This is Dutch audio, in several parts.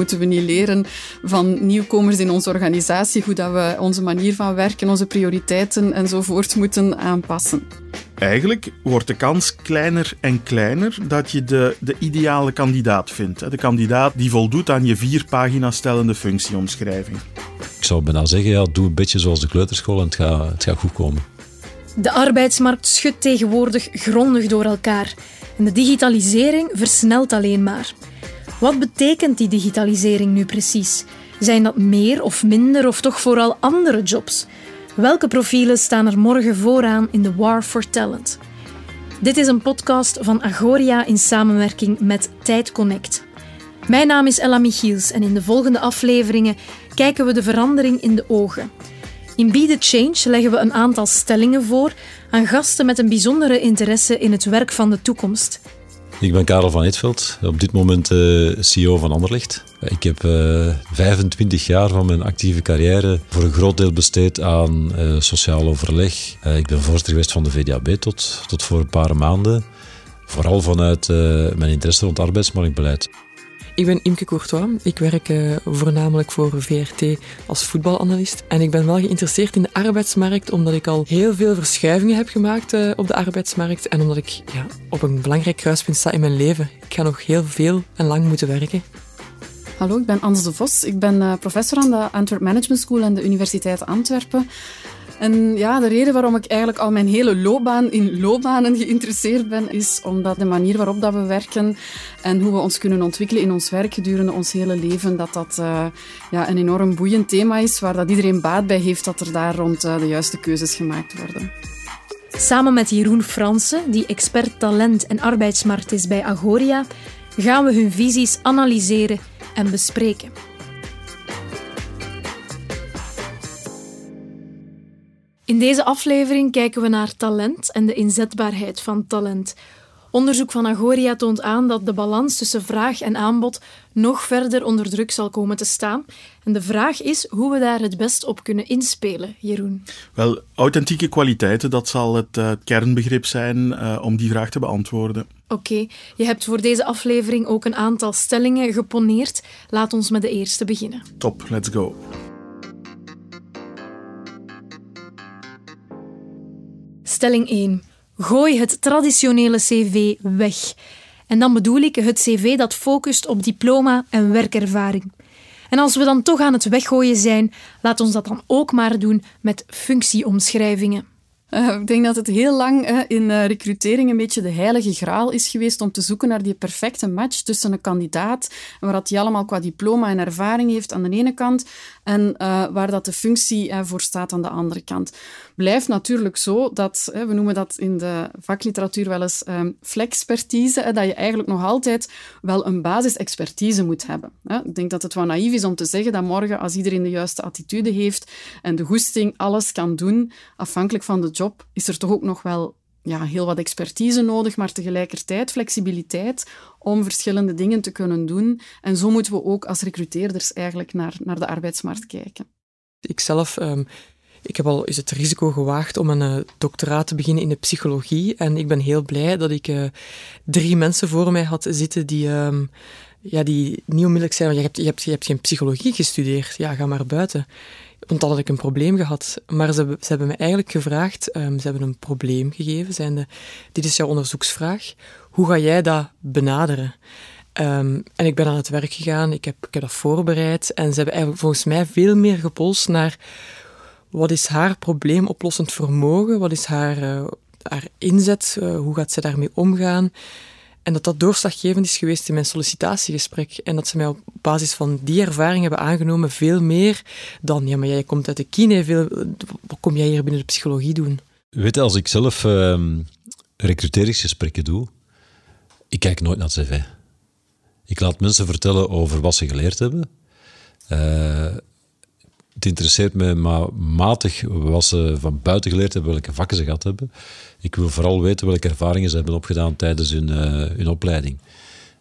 Moeten we niet leren van nieuwkomers in onze organisatie hoe dat we onze manier van werken, onze prioriteiten enzovoort moeten aanpassen? Eigenlijk wordt de kans kleiner en kleiner dat je de, de ideale kandidaat vindt. De kandidaat die voldoet aan je vier pagina's stellende functieomschrijving. Ik zou bijna zeggen, ja, doe een beetje zoals de kleuterschool en het gaat, het gaat goed komen. De arbeidsmarkt schudt tegenwoordig grondig door elkaar. En de digitalisering versnelt alleen maar. Wat betekent die digitalisering nu precies? Zijn dat meer of minder of toch vooral andere jobs? Welke profielen staan er morgen vooraan in de War for Talent? Dit is een podcast van Agoria in samenwerking met Tijd Connect. Mijn naam is Ella Michiels en in de volgende afleveringen kijken we de verandering in de ogen. In Be the Change leggen we een aantal stellingen voor aan gasten met een bijzondere interesse in het werk van de toekomst. Ik ben Karel van Eetveld, op dit moment uh, CEO van Anderlecht. Ik heb uh, eh, 25 jaar van mijn actieve carrière voor een groot deel besteed aan uh, sociaal overleg. ik ben voorzitter geweest van de VDAB tot, tot voor een paar maanden. Vooral vanuit mijn interesse rond arbeidsmarktbeleid. Ik ben Imke Courtois. Ik werk uh, voornamelijk voor VRT als voetbalanalist. En ik ben wel geïnteresseerd in de arbeidsmarkt, omdat ik al heel veel verschuivingen heb gemaakt uh, op de arbeidsmarkt. En omdat ik ja, op een belangrijk kruispunt sta in mijn leven. Ik ga nog heel veel en lang moeten werken. Hallo, ik ben Ans de Vos. Ik ben uh, professor aan de Antwerp Management School en de Universiteit Antwerpen. En ja, de reden waarom ik eigenlijk al mijn hele loopbaan in loopbanen geïnteresseerd ben, is omdat de manier waarop dat we werken en hoe we ons kunnen ontwikkelen in ons werk gedurende ons hele leven, dat dat uh, ja, een enorm boeiend thema is, waar dat iedereen baat bij heeft dat er daar rond uh, de juiste keuzes gemaakt worden. Samen met Jeroen Fransen, die expert talent en arbeidsmarkt is bij Agoria, gaan we hun visies analyseren en bespreken. In deze aflevering kijken we naar talent en de inzetbaarheid van talent. Onderzoek van Agoria toont aan dat de balans tussen vraag en aanbod nog verder onder druk zal komen te staan. En de vraag is hoe we daar het best op kunnen inspelen, Jeroen. Wel, authentieke kwaliteiten, dat zal het uh, kernbegrip zijn uh, om die vraag te beantwoorden. Oké, je hebt voor deze aflevering ook een aantal stellingen geponeerd. Laat ons met de eerste beginnen. Top, let's go. Stelling 1. Gooi het traditionele cv weg. En dan bedoel ik het cv dat focust op diploma en werkervaring. En als we dan toch aan het weggooien zijn, laat ons dat dan ook maar doen met functieomschrijvingen. Uh, ik denk dat het heel lang uh, in uh, recrutering een beetje de heilige graal is geweest om te zoeken naar die perfecte match tussen een kandidaat, waar dat allemaal qua diploma en ervaring heeft aan de ene kant, en waar dat de functie voor staat aan de andere kant. Blijft natuurlijk zo dat, we noemen dat in de vakliteratuur wel eens um, flexpertise, dat je eigenlijk nog altijd wel een basisexpertise moet hebben. Ik denk dat het wel naïef is om te zeggen dat morgen, als iedereen de juiste attitude heeft en de goesting alles kan doen, afhankelijk van de is er toch ook nog wel ja, heel wat expertise nodig, maar tegelijkertijd flexibiliteit om verschillende dingen te kunnen doen. En zo moeten we ook als recruteerders eigenlijk naar, naar de arbeidsmarkt kijken. Ik zelf... Um ik heb al eens het risico gewaagd om een uh, doctoraat te beginnen in de psychologie. En ik ben heel blij dat ik uh, drie mensen voor mij had zitten die, um, ja, die niet onmiddellijk zeiden: je hebt, je, hebt, je hebt geen psychologie gestudeerd, ja, ga maar buiten. Want dan had ik een probleem gehad. Maar ze, ze hebben me eigenlijk gevraagd, um, ze hebben een probleem gegeven, zijnde, dit is jouw onderzoeksvraag, hoe ga jij dat benaderen? Um, en ik ben aan het werk gegaan, ik heb, ik heb dat voorbereid en ze hebben eigenlijk volgens mij veel meer gepolst naar wat is haar probleemoplossend vermogen, wat is haar, uh, haar inzet, uh, hoe gaat ze daarmee omgaan. En dat dat doorslaggevend is geweest in mijn sollicitatiegesprek. En dat ze mij op basis van die ervaring hebben aangenomen veel meer dan, ja, maar jij komt uit de kine, veel, wat kom jij hier binnen de psychologie doen? Weet je, als ik zelf uh, recruteringsgesprekken doe, ik kijk nooit naar het cv. Ik laat mensen vertellen over wat ze geleerd hebben. Uh, het interesseert me maar matig wat ze van buiten geleerd hebben, welke vakken ze gehad hebben. Ik wil vooral weten welke ervaringen ze hebben opgedaan tijdens hun, uh, hun opleiding.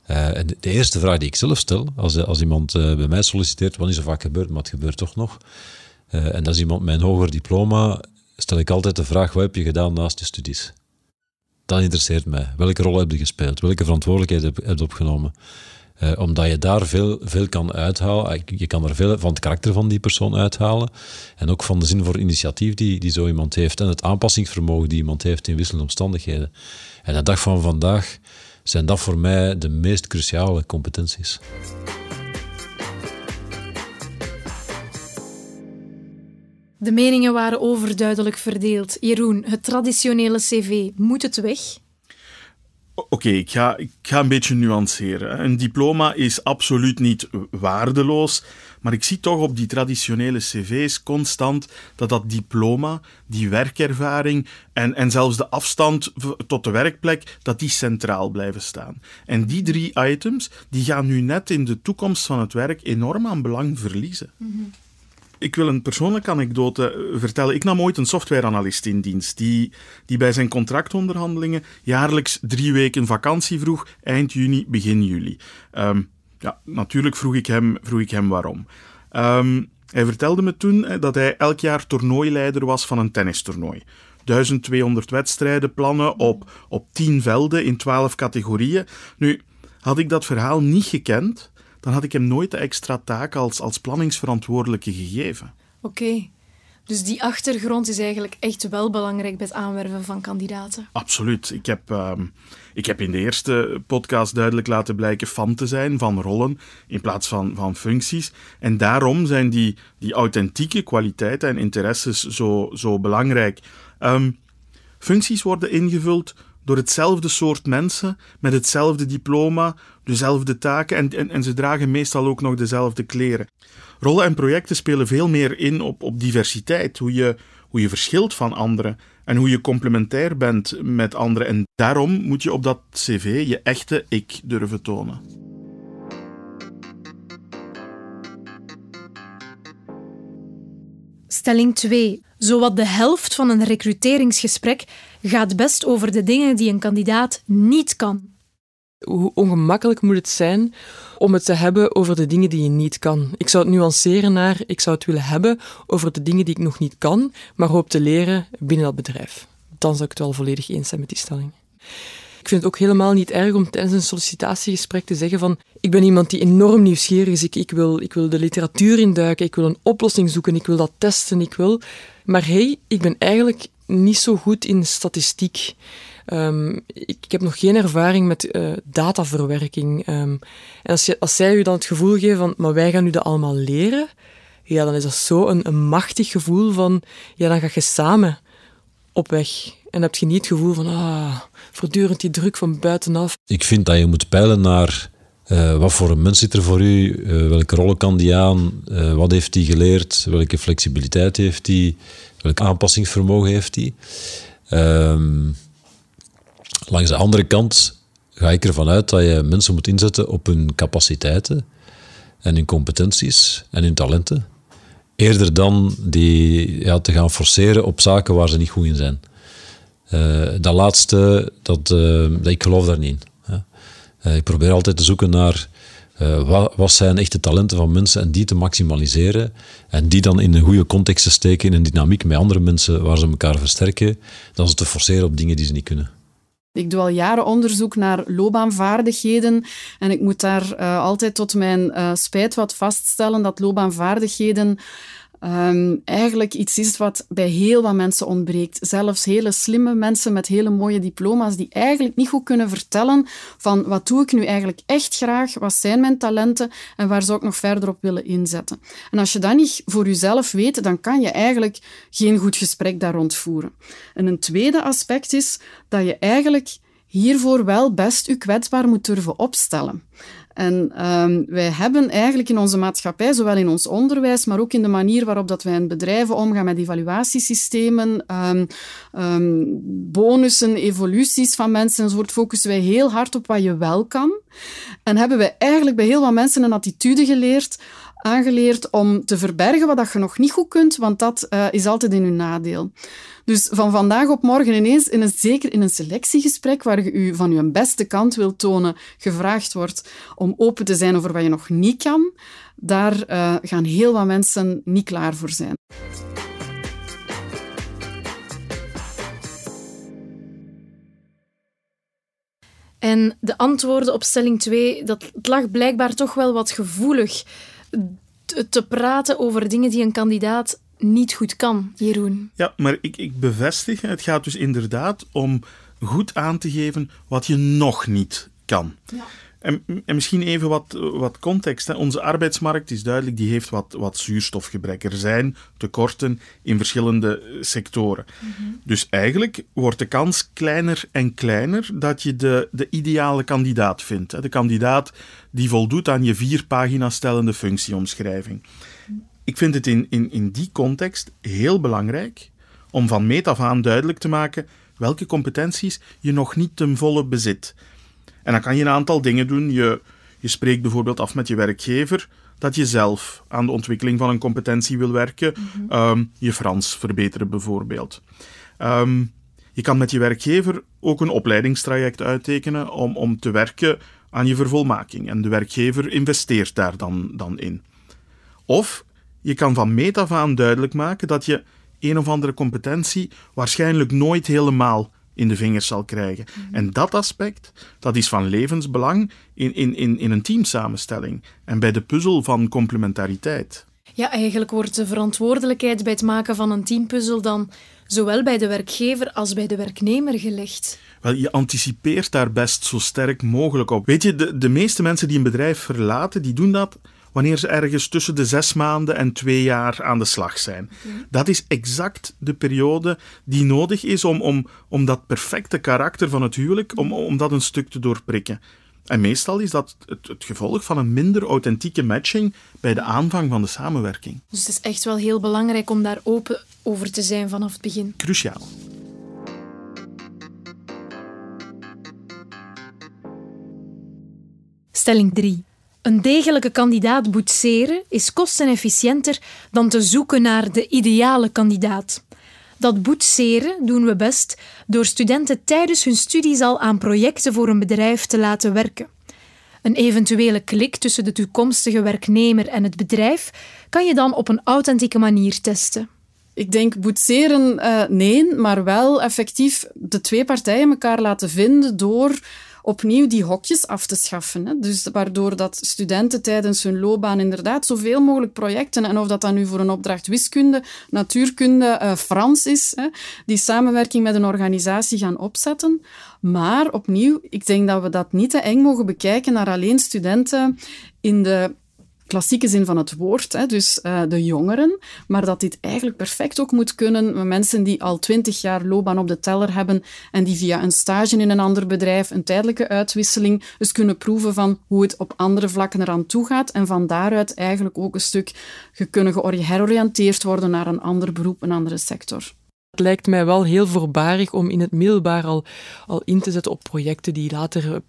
Uh, en de, eerste vraag die ik zelf stel, als, als iemand uh, bij mij solliciteert, wat is er vaak gebeurd, maar het gebeurt toch nog. en dat is iemand met een hoger diploma, stel ik altijd de vraag, wat heb je gedaan naast je studies? Dat interesseert mij. Welke rol heb je gespeeld? Welke verantwoordelijkheid heb je opgenomen? Uh, omdat je daar veel, veel kan uithalen. Je kan er veel van het karakter van die persoon uithalen. En ook van de zin voor initiatief die, die zo iemand heeft. En het aanpassingsvermogen die iemand heeft in wisselende omstandigheden. En de dag van vandaag zijn dat voor mij de meest cruciale competenties. De meningen waren overduidelijk verdeeld. Jeroen, het traditionele cv, moet het weg? Oké, ik, ga, ik ga een beetje nuanceren. Een diploma is absoluut niet waardeloos, maar ik zie toch op die traditionele cv's constant dat dat diploma, die werkervaring en, en zelfs de afstand tot de werkplek, dat die centraal blijven staan. En die drie items, die gaan nu net in de toekomst van het werk enorm aan belang verliezen. Mm ik wil een persoonlijke anekdote eh, vertellen. Ik nam ooit een softwareanalist in dienst die, die bij zijn contractonderhandelingen jaarlijks drie weken vakantie vroeg, eind juni, begin juli. Um, ja, natuurlijk vroeg ik hem, vroeg ik hem waarom. Um, hij vertelde me toen eh, dat hij elk jaar toernooileider was van een tennistoernooi. 1200 wedstrijden, plannen op, op 10 velden in 12 categorieën. Nu, had ik dat verhaal niet gekend, dan had ik hem nooit de extra taak als, als planningsverantwoordelijke gegeven. Oké. Dus die achtergrond is eigenlijk echt wel belangrijk bij het aanwerven van kandidaten. Absoluut. Ik heb, ehm, ik heb in de eerste podcast duidelijk laten blijken fan te zijn van rollen in plaats van, van functies. En daarom zijn die, die authentieke kwaliteiten en interesses zo, zo belangrijk. Um, functies worden ingevuld door hetzelfde soort mensen met hetzelfde diploma, dezelfde taken en, en, ze dragen meestal ook nog dezelfde kleren. Rollen en projecten spelen veel meer in op, op diversiteit, hoe je, hoe je verschilt van anderen en hoe je complementair bent met anderen. En daarom moet je op dat cv je echte ik durven tonen. Stelling 2. Zowat de helft van een recruteringsgesprek gaat best over de dingen die een kandidaat niet kan. Hoe ongemakkelijk moet het zijn om het te hebben over de dingen die je niet kan? Ik zou het nuanceren naar, ik zou het willen hebben over de dingen die ik nog niet kan, maar hoop te leren binnen dat bedrijf. Dan zou ik het wel volledig eens zijn met die stelling. Ik vind het ook helemaal niet erg om tijdens een sollicitatiegesprek te zeggen van ik ben iemand die enorm nieuwsgierig is, ik, wil, ik wil de literatuur induiken, ik wil een oplossing zoeken, ik wil dat testen, ik wil... Maar hey, ik ben eigenlijk niet zo goed in statistiek. Um, ik, heb nog geen ervaring met uh, dataverwerking. Um, en als, je, als zij u dan het gevoel geven van, maar wij gaan u dat allemaal leren, ja, dan is dat zo een, een machtig gevoel van, ja, dan ga je samen op weg. En heb je niet het gevoel van, ah, voortdurend die druk van buitenaf. Ik vind dat je moet peilen naar uh, wat voor een mens zit er voor u, uh, welke rollen kan die aan, wat heeft hij geleerd, welke flexibiliteit heeft hij, welk aanpassingsvermogen heeft hij. Um, langs de andere kant ga ik ervan uit dat je mensen moet inzetten op hun capaciteiten en hun competenties en hun talenten. Eerder dan die ja, te gaan forceren op zaken waar ze niet goed in zijn. Uh, dat laatste, dat, uh, dat, ik geloof daar niet in. Uh, ik probeer altijd te zoeken naar wat, wat, zijn echte talenten van mensen en die te maximaliseren. En die dan in een goede context te steken, in een dynamiek met andere mensen waar ze elkaar versterken, dan ze te forceren op dingen die ze niet kunnen. Ik doe al jaren onderzoek naar loopbaanvaardigheden en ik moet daar uh, altijd tot mijn uh, spijt wat vaststellen dat loopbaanvaardigheden um, eigenlijk iets is wat bij heel wat mensen ontbreekt. Zelfs hele slimme mensen met hele mooie diploma's die eigenlijk niet goed kunnen vertellen van wat doe ik nu eigenlijk echt graag, wat zijn mijn talenten en waar zou ik nog verder op willen inzetten. En als je dat niet voor jezelf weet, dan kan je eigenlijk geen goed gesprek daar rond voeren. En een tweede aspect is dat je eigenlijk hiervoor wel best je kwetsbaar moet durven opstellen. En um, wij hebben eigenlijk in onze maatschappij, zowel in ons onderwijs, maar ook in de manier waarop dat wij in bedrijven omgaan met evaluatiesystemen, um, um, bonussen, evoluties van mensen enzovoort, focussen wij heel hard op wat je wel kan. En hebben wij eigenlijk bij heel wat mensen een attitude geleerd aangeleerd om te verbergen wat dat je nog niet goed kunt, want dat uh, is altijd in uw nadeel. Dus van vandaag op morgen ineens, in een, zeker in een selectiegesprek waar je u van uw beste kant wilt tonen, gevraagd wordt om open te zijn over wat je nog niet kan, daar uh, gaan heel wat mensen niet klaar voor zijn. En de antwoorden op stelling 2, dat lag blijkbaar toch wel wat gevoelig te praten over dingen die een kandidaat niet goed kan, Jeroen. Ja, maar ik, ik bevestig, het gaat dus inderdaad om goed aan te geven wat je nog niet kan. Ja. En, en, misschien even wat, wat context. Hè. Onze arbeidsmarkt is duidelijk, die heeft wat, wat zuurstofgebrek. Er zijn tekorten in verschillende sectoren. Mhm. Dus eigenlijk wordt de kans kleiner en kleiner dat je de, de ideale kandidaat vindt. Hè. De kandidaat die voldoet aan je vier pagina's stellende functieomschrijving. Ik vind het in, in, in die context heel belangrijk om van meet af aan duidelijk te maken welke competenties je nog niet ten volle bezit. En dan kan je een aantal dingen doen. Je, je spreekt bijvoorbeeld af met je werkgever dat je zelf aan de ontwikkeling van een competentie wil werken. Ehm, je Frans verbeteren bijvoorbeeld. Ehm, je kan met je werkgever ook een opleidingstraject uittekenen om, om te werken aan je vervolmaking. En de werkgever investeert daar dan, dan in. Of je kan van meet af aan duidelijk maken dat je een of andere competentie waarschijnlijk nooit helemaal in de vingers zal krijgen. Mhm. En dat aspect, dat is van levensbelang in, in, in, in een teamsamenstelling en bij de puzzel van complementariteit. Ja, eigenlijk wordt de verantwoordelijkheid bij het maken van een teampuzzel dan zowel bij de werkgever als bij de werknemer gelegd. Wel, je anticipeert daar best zo sterk mogelijk op. Weet je, de, de meeste mensen die een bedrijf verlaten, die doen dat wanneer ze ergens tussen de zes maanden en twee jaar aan de slag zijn. Dat is exact de periode die nodig is om, om, om dat perfecte karakter van het huwelijk, om, om dat een stuk te doorprikken. En meestal is dat het, het, gevolg van een minder authentieke matching bij de aanvang van de samenwerking. Dus het is echt wel heel belangrijk om daar open over te zijn vanaf het begin. Cruciaal. Stelling 3. Een degelijke kandidaat boetseren is kostenefficiënter dan te zoeken naar de ideale kandidaat. Dat boetseren doen we best door studenten tijdens hun studies al aan projecten voor een bedrijf te laten werken. Een eventuele klik tussen de toekomstige werknemer en het bedrijf kan je dan op een authentieke manier testen. Ik denk boetseren, uh, nee, maar wel effectief de twee partijen elkaar laten vinden door opnieuw die hokjes af te schaffen. Hè. Dus waardoor dat studenten tijdens hun loopbaan inderdaad zoveel mogelijk projecten, en of dat dan nu voor een opdracht wiskunde, natuurkunde, uh, Frans is, hè, die samenwerking met een organisatie gaan opzetten. Maar opnieuw, ik denk dat we dat niet te eng mogen bekijken naar alleen studenten in de klassieke zin van het woord, hè, dus uh, de jongeren, maar dat dit eigenlijk perfect ook moet kunnen met mensen die al twintig jaar loopbaan op de teller hebben en die via een stage in een ander bedrijf, een tijdelijke uitwisseling, dus kunnen proeven van hoe het op andere vlakken eraan toe gaat en van daaruit eigenlijk ook een stuk kunnen heroriënteerd worden naar een ander beroep, een andere sector. Het lijkt mij wel heel voorbarig om in het middelbaar al, al in te zetten op projecten die later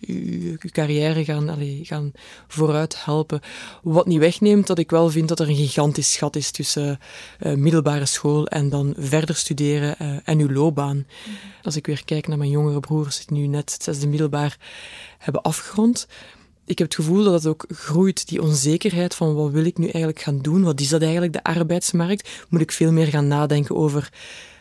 je, carrière gaan, allee, gaan vooruit helpen. Wat niet wegneemt dat ik wel vind dat er een gigantisch gat is tussen uh, middelbare school en dan verder studeren uh, en uw loopbaan. Mhm. Als ik weer kijk naar mijn jongere broers die nu net het zesde middelbaar hebben afgerond, ik heb het gevoel dat het ook groeit, die onzekerheid van wat wil ik nu eigenlijk gaan doen, wat is dat eigenlijk, de arbeidsmarkt? Moet ik veel meer gaan nadenken over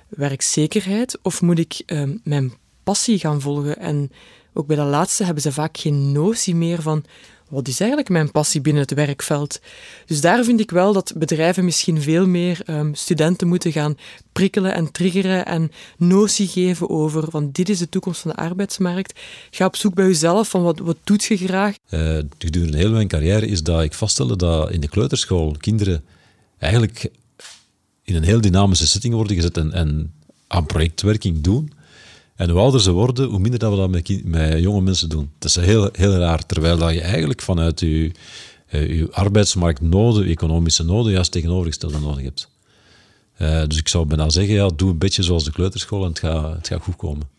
werkzekerheid of moet ik uh, mijn passie gaan volgen en ook bij dat laatste hebben ze vaak geen notie meer van wat is eigenlijk mijn passie binnen het werkveld. Dus daar vind ik wel dat bedrijven misschien veel meer um, studenten moeten gaan prikkelen en triggeren en notie geven over van dit is de toekomst van de arbeidsmarkt. Ga op zoek bij jezelf van wat, wat doet je graag. Uh, gedurende heel mijn carrière is dat ik vaststelde dat in de kleuterschool kinderen eigenlijk in een heel dynamische setting worden gezet en, en aan projectwerking doen. En hoe ouder ze worden, hoe minder dat we dat met, met jonge mensen doen. Dat is heel, heel raar. Terwijl dat je eigenlijk vanuit je, uh, je arbeidsmarktnoden, economische noden, juist tegenovergestelde nodig hebt. Uh, dus ik zou bijna zeggen, ja, doe een beetje zoals de kleuterschool en het gaat, het gaat goed komen.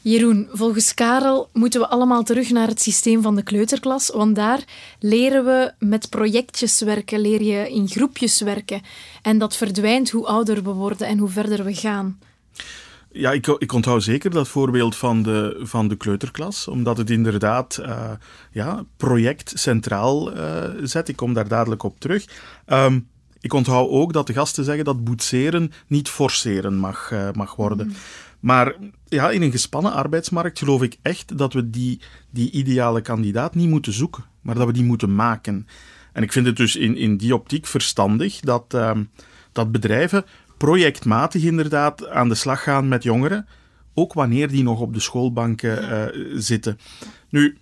Jeroen, volgens Karel moeten we allemaal terug naar het systeem van de kleuterklas, want daar leren we met projectjes werken, leer je in groepjes werken. En dat verdwijnt hoe ouder we worden en hoe verder we gaan. Ja, ik, ik onthoud zeker dat voorbeeld van de, van de kleuterklas, omdat het inderdaad uh, ja, project centraal uh, zet. Ik kom daar dadelijk op terug. Um, Ik onthoud ook dat de gasten zeggen dat boetseren niet forceren mag, uh, mag worden. Mm. Maar ja, in een gespannen arbeidsmarkt geloof ik echt dat we die, die ideale kandidaat niet moeten zoeken, maar dat we die moeten maken. En ik vind het dus in, in die optiek verstandig dat, uh, dat bedrijven projectmatig inderdaad aan de slag gaan met jongeren, ook wanneer die nog op de schoolbanken uh, zitten. Nu,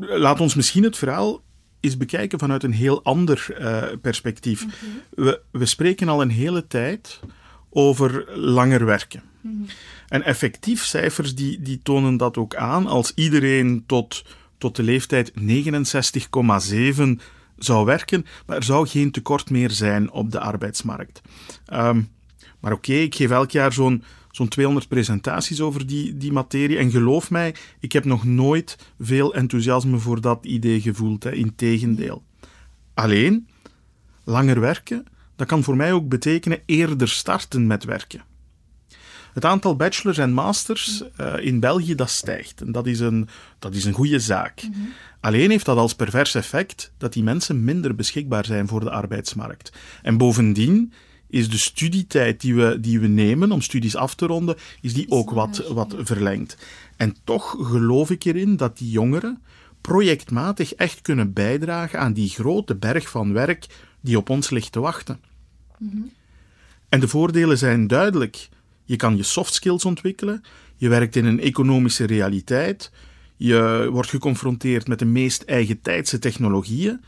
laat ons misschien het verhaal eens bekijken vanuit een heel ander uh, perspectief. we, we spreken al een hele tijd over langer werken. Mm En effectief cijfers die, die tonen dat ook aan. Als iedereen tot, tot de leeftijd 69,7 zou werken, maar er zou geen tekort meer zijn op de arbeidsmarkt. Um, maar oké, ik geef elk jaar zo'n zo'n 200 presentaties over die, die materie. En geloof mij, ik heb nog nooit veel enthousiasme voor dat idee gevoeld. Hè. Integendeel. Alleen, langer werken, dat kan voor mij ook betekenen eerder starten met werken. Het aantal bachelors en masters uh, in België dat stijgt. En dat is een, dat is een goede zaak. Mm -hmm. Alleen heeft dat als pervers effect dat die mensen minder beschikbaar zijn voor de arbeidsmarkt. En bovendien is de studietijd die we, die we nemen om studies af te ronden, is die ook wat, wat verlengd. En toch geloof ik erin dat die jongeren projectmatig echt kunnen bijdragen aan die grote berg van werk die op ons ligt te wachten. Mhm. En de voordelen zijn duidelijk. Je kan je soft skills ontwikkelen, je werkt in een economische realiteit, je wordt geconfronteerd met de meest eigen tijdse technologieën.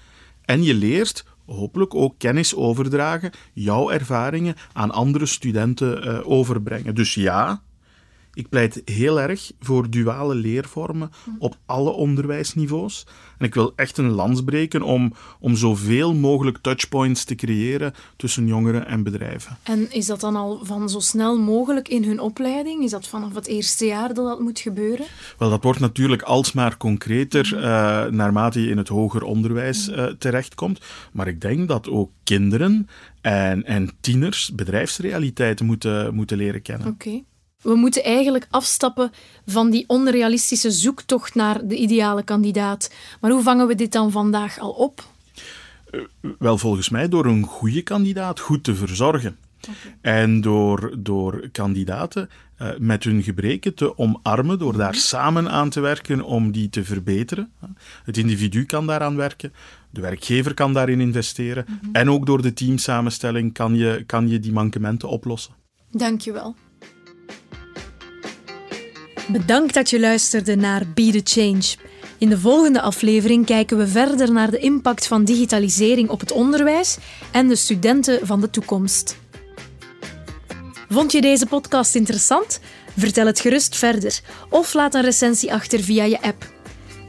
En je leert hopelijk ook kennis overdragen, jouw ervaringen aan andere studenten uh, overbrengen. Dus ja, ik pleit heel erg voor duale leervormen op alle onderwijsniveaus. En ik wil echt een lans breken om, om zoveel mogelijk touchpoints te creëren tussen jongeren en bedrijven. En is dat dan al van zo snel mogelijk in hun opleiding? Is dat vanaf het eerste jaar dat dat moet gebeuren? Wel, dat wordt natuurlijk alsmaar concreter uh, naarmate je in het hoger onderwijs uh, terechtkomt. Maar ik denk dat ook kinderen en, en tieners bedrijfsrealiteiten moeten, moeten leren kennen. Oké. We moeten eigenlijk afstappen van die onrealistische zoektocht naar de ideale kandidaat. Maar hoe vangen we dit dan vandaag al op? Uh, wel, volgens mij door een goede kandidaat goed te verzorgen. Okay. En door, door kandidaten uh, met hun gebreken te omarmen, door daar mhm. samen aan te werken om die te verbeteren. Het individu kan daaraan werken, de werkgever kan daarin investeren mm -hmm. en ook door de teamsamenstelling kan je, kan je die mankementen oplossen. Dank je wel. Bedankt dat je luisterde naar Be the Change. In de volgende aflevering kijken we verder naar de impact van digitalisering op het onderwijs en de studenten van de toekomst. Vond je deze podcast interessant? Vertel het gerust verder of laat een recensie achter via je app.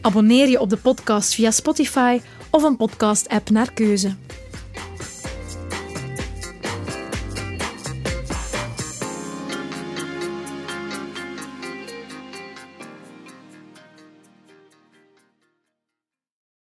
Abonneer je op de podcast via Spotify of een podcast-app naar keuze.